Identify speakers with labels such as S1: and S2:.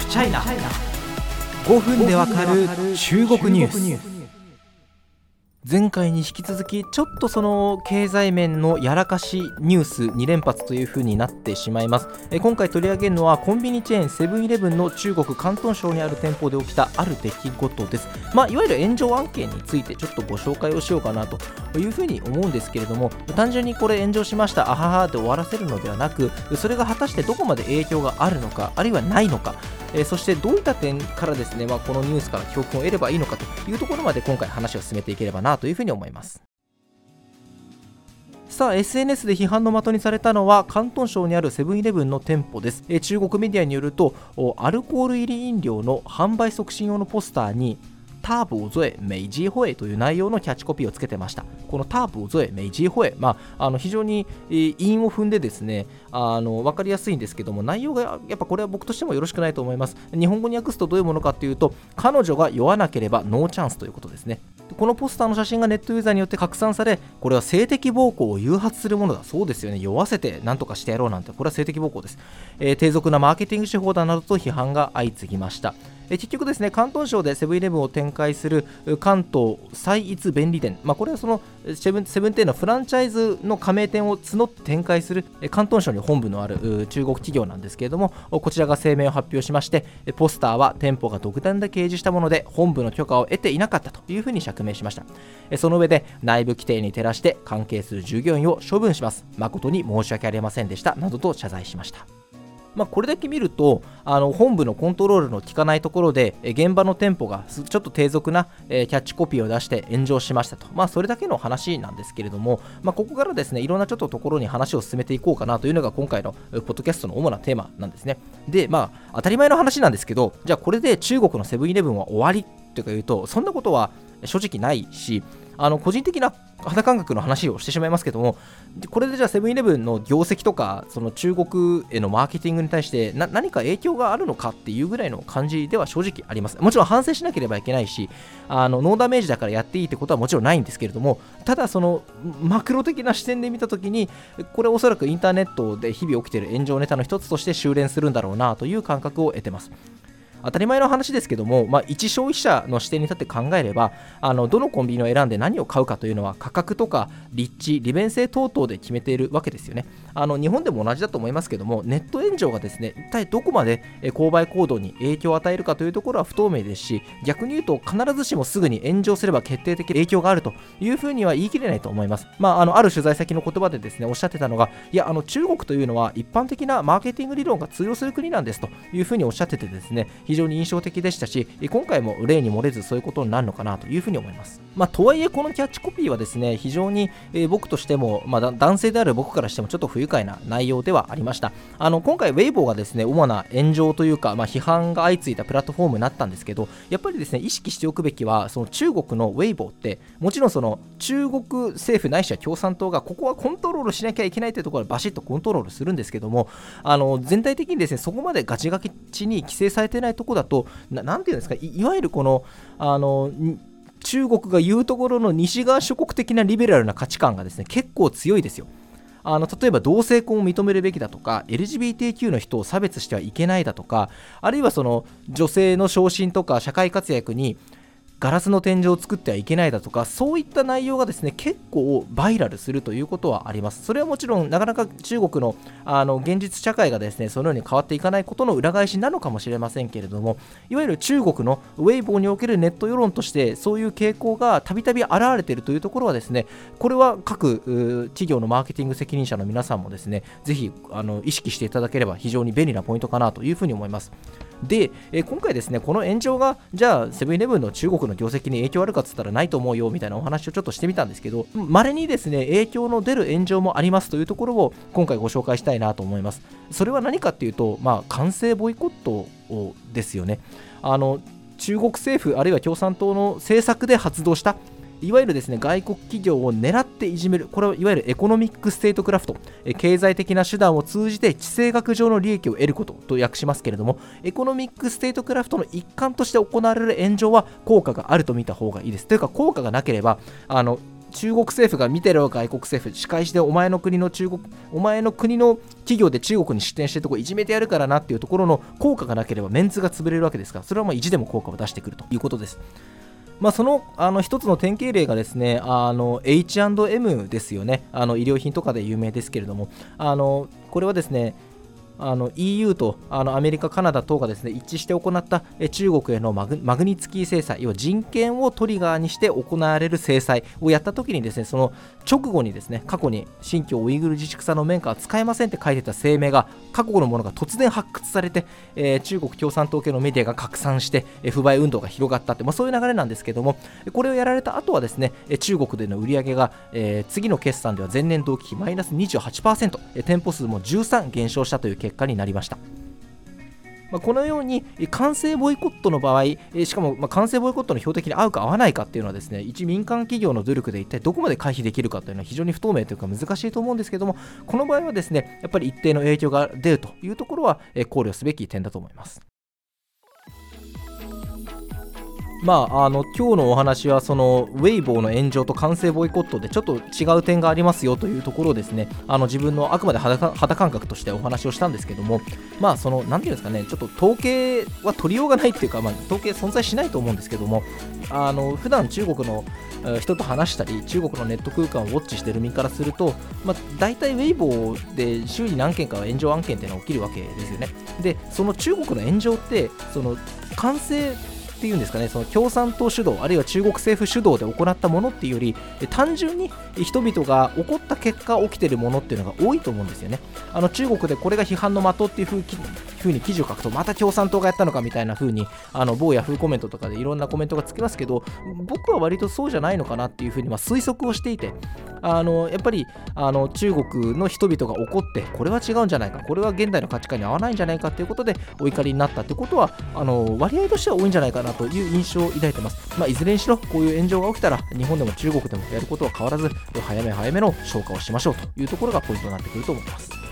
S1: フチャイナ5分でわかる中国ニュース。前回に引き続きちょっとその経済面のやらかしニュース2連発という風になってしまいます。え今回取り上げるのはコンビニチェーンセブンイレブンの中国広東省にある店舗で起きたある出来事です。まあ、いわゆる炎上案件についてちょっとご紹介をしようかなという風に思うんですけれども単純にこれ炎上しましたあははで終わらせるのではなくそれが果たしてどこまで影響があるのかあるいはないのかえ、そしてどういった点からですね、まあ、このニュースから教訓を得ればいいのかというところまで今回話を進めていければなとというふうに思います。さあ SNS で批判の的にされたのは広東省にあるセブンイレブンの店舗です、え、中国メディアによるとアルコール入り飲料の販売促進用のポスターにターブをゾエ、メイジーホエという内容のキャッチコピーをつけてました。このターブをゾエ、メイジーホエ、まあ、あの非常に、韻を踏んでですね、あの分かりやすいんですけども、内容がやっぱこれは僕としてもよろしくないと思います。日本語に訳すとどういうものかというと、彼女が酔わなければノーチャンスということですね。このポスターの写真がネットユーザーによって拡散され、これは性的暴行を誘発するものだ。そうですよね。酔わせて何とかしてやろうなんて、これは性的暴行です。えー、低俗なマーケティング手法だなどと批判が相次ぎました。え結局ですね広東省でセブンイレブンを展開する関東最一便利店、まあ、これはそのセブンセブンテンのフランチャイズの加盟店を募って展開する広東省に本部のある中国企業なんですけれどもこちらが声明を発表しましてポスターは店舗が独断で掲示したもので本部の許可を得ていなかったというふうに釈明しました。その上で内部規定に照らして関係する従業員を処分します。誠に申し訳ありませんでした。などと謝罪しました。まあ、これだけ見るとあの本部のコントロールの効かないところで現場の店舗がちょっと低俗な、えキャッチコピーを出して炎上しましたと、まあ、それだけの話なんですけれども、まあ、ここからですねいろんなちょっとところに話を進めていこうかなというのが今回のポッドキャストの主なテーマなんですね。でまあ当たり前の話なんですけどじゃあこれで中国のセブンイレブンは終わりというか言うとそんなことは正直ないしあの個人的な肌感覚の話をしてしまいますけどもこれでじゃあセブンイレブンの業績とかその中国へのマーケティングに対して何か影響があるのかっていうぐらいの感じでは正直あります。もちろん反省しなければいけないしあのノーダメージだからやっていいってことはもちろんないんですけれどもただそのマクロ的な視点で見た時にこれおそらくインターネットで日々起きている炎上ネタの一つとして修練するんだろうなという感覚を得てます。当たり前の話ですけども、まあ、一消費者の視点に立って考えればあのどのコンビニを選んで何を買うかというのは価格とか立地利便性等々で決めているわけですよね。あの日本でも同じだと思いますけどもネット炎上がですね一体どこまで購買行動に影響を与えるかというところは不透明ですし逆に言うと必ずしもすぐに炎上すれば決定的影響があるというふうには言い切れないと思います、まあ、あのある取材先の言葉でですねおっしゃってたのがいやあの中国というのは一般的なマーケティング理論が通用する国なんですというふうにおっしゃっててですね非常に印象的でしたし今回も例に漏れずそういうことになるのかなというふうに思います、まあ、とはいえこのキャッチコピーはですね非常に、え、僕としても、まあ、男性である僕からしてもちょっと不愉快な内容ではありました。あの今回ウェイボーがですね主な炎上というか、まあ、批判が相次いだプラットフォームになったんですけどやっぱりですね意識しておくべきはその中国のウェイボーってもちろんその中国政府ないしは共産党がここはコントロールしなきゃいけないというところはバシッとコントロールするんですけどもあの全体的にですねそこまでガチガチに規制されてないとこだと何て言うんですかいわゆるこのあの中国が言うところの西側諸国的なリベラルな価値観がですね結構強いですよ。あの例えば同性婚を認めるべきだとか LGBTQ の人を差別してはいけないだとかあるいはその女性の昇進とか社会活躍にガラスの天井を作ってはいけないだとかそういった内容がですね結構バイラルするということはあります。それはもちろんなかなか中国のあの現実社会がですねそのように変わっていかないことの裏返しなのかもしれませんけれどもいわゆる中国のウェイボーにおけるネット世論としてそういう傾向がたびたび現れているというところはですねこれは各企業のマーケティング責任者の皆さんもですねぜひあの意識していただければ非常に便利なポイントかなというふうに思います。で、え今回ですねこの炎上がじゃあセブンイレブンの中国の業績に影響あるかっつったらないと思うよみたいなお話をちょっとしてみたんですけど、稀にですね、影響の出る炎上もありますというところを今回ご紹介したいなと思います。それは何かっていうと、まあ、官製ボイコットですよね。あの中国政府あるいは共産党の政策で発動したいわゆるですね外国企業を狙っていじめる、これはいわゆる economic statecraft、経済的な手段を通じて地政学上の利益を得ることと訳しますけれども、 economic statecraft の一環として行われる炎上は効果があると見た方がいいです。というか、効果がなければ、あの中国政府が見てる外国政府仕返しでお前の国の中国お前の国の企業で中国に出店してるとこいじめてやるからなっていうところの効果がなければメンツが潰れるわけですからそれはまあ意地でも効果を出してくるということです。まあ、そのあの一つの典型例がですねあの H&M ですよね。あの衣料品とかで有名ですけれども。あのこれはですねあの EU とあのアメリカ、カナダ等がですね一致して行った中国へのマグマグニツキー制裁、要は人権をトリガーにして行われる制裁をやったときにですねその直後にですね過去に新疆ウイグル自治区さの面下は使えませんって書いてた声明が過去のものが突然発掘されて、えー、中国共産党系のメディアが拡散して、えー、不買運動が広がったって、まあ、そういう流れなんですけどもこれをやられた後はですね中国での売り上げが、えー、次の決算では前年同期比マイナス28%え店舗数も13減少したという結果になりました。まあ、このように完成ボイコットの場合、しかもま完成ボイコットの標的に合うか合わないかっていうのはですね一民間企業の努力で一体どこまで回避できるかというのは非常に不透明というか難しいと思うんですけどもこの場合はですねやっぱり一定の影響が出るというところは考慮すべき点だと思います。まあ、あの今日のお話はそのウェイボーの炎上と完成ボイコットでちょっと違う点がありますよというところをですねあの自分のあくまで肌感覚としてお話をしたんですけどもまあその何ていうんですかねちょっと統計は取りようがないっていうか、まあ、統計存在しないと思うんですけどもあの普段中国の人と話したり中国のネット空間をウォッチしている身からすると、まあ、大体ウェイボーで週に何件かは炎上案件っていうのが起きるわけですよね。でその中国の炎上ってその完成っていうんですかねその共産党主導あるいは中国政府主導で行ったものっていうより単純に人々が起こった結果起きてるものっていうのが多いと思うんですよね。あの中国でこれが批判の的っていうふうに記事を書くとまた共産党がやったのかみたいな風にあの某ヤフーコメントとかでいろんなコメントがつきますけど僕は割とそうじゃないのかなっていうふうにま推測をしていてあのやっぱりあの中国の人々が怒ってこれは違うんじゃないかこれは現代の価値観に合わないんじゃないかということでお怒りになったってことはあの割合としては多いんじゃないかなという印象を抱いてます、まあ、いずれにしろこういう炎上が起きたら日本でも中国でもやることは変わらず早め早めの消化をしましょうというところがポイントになってくると思います。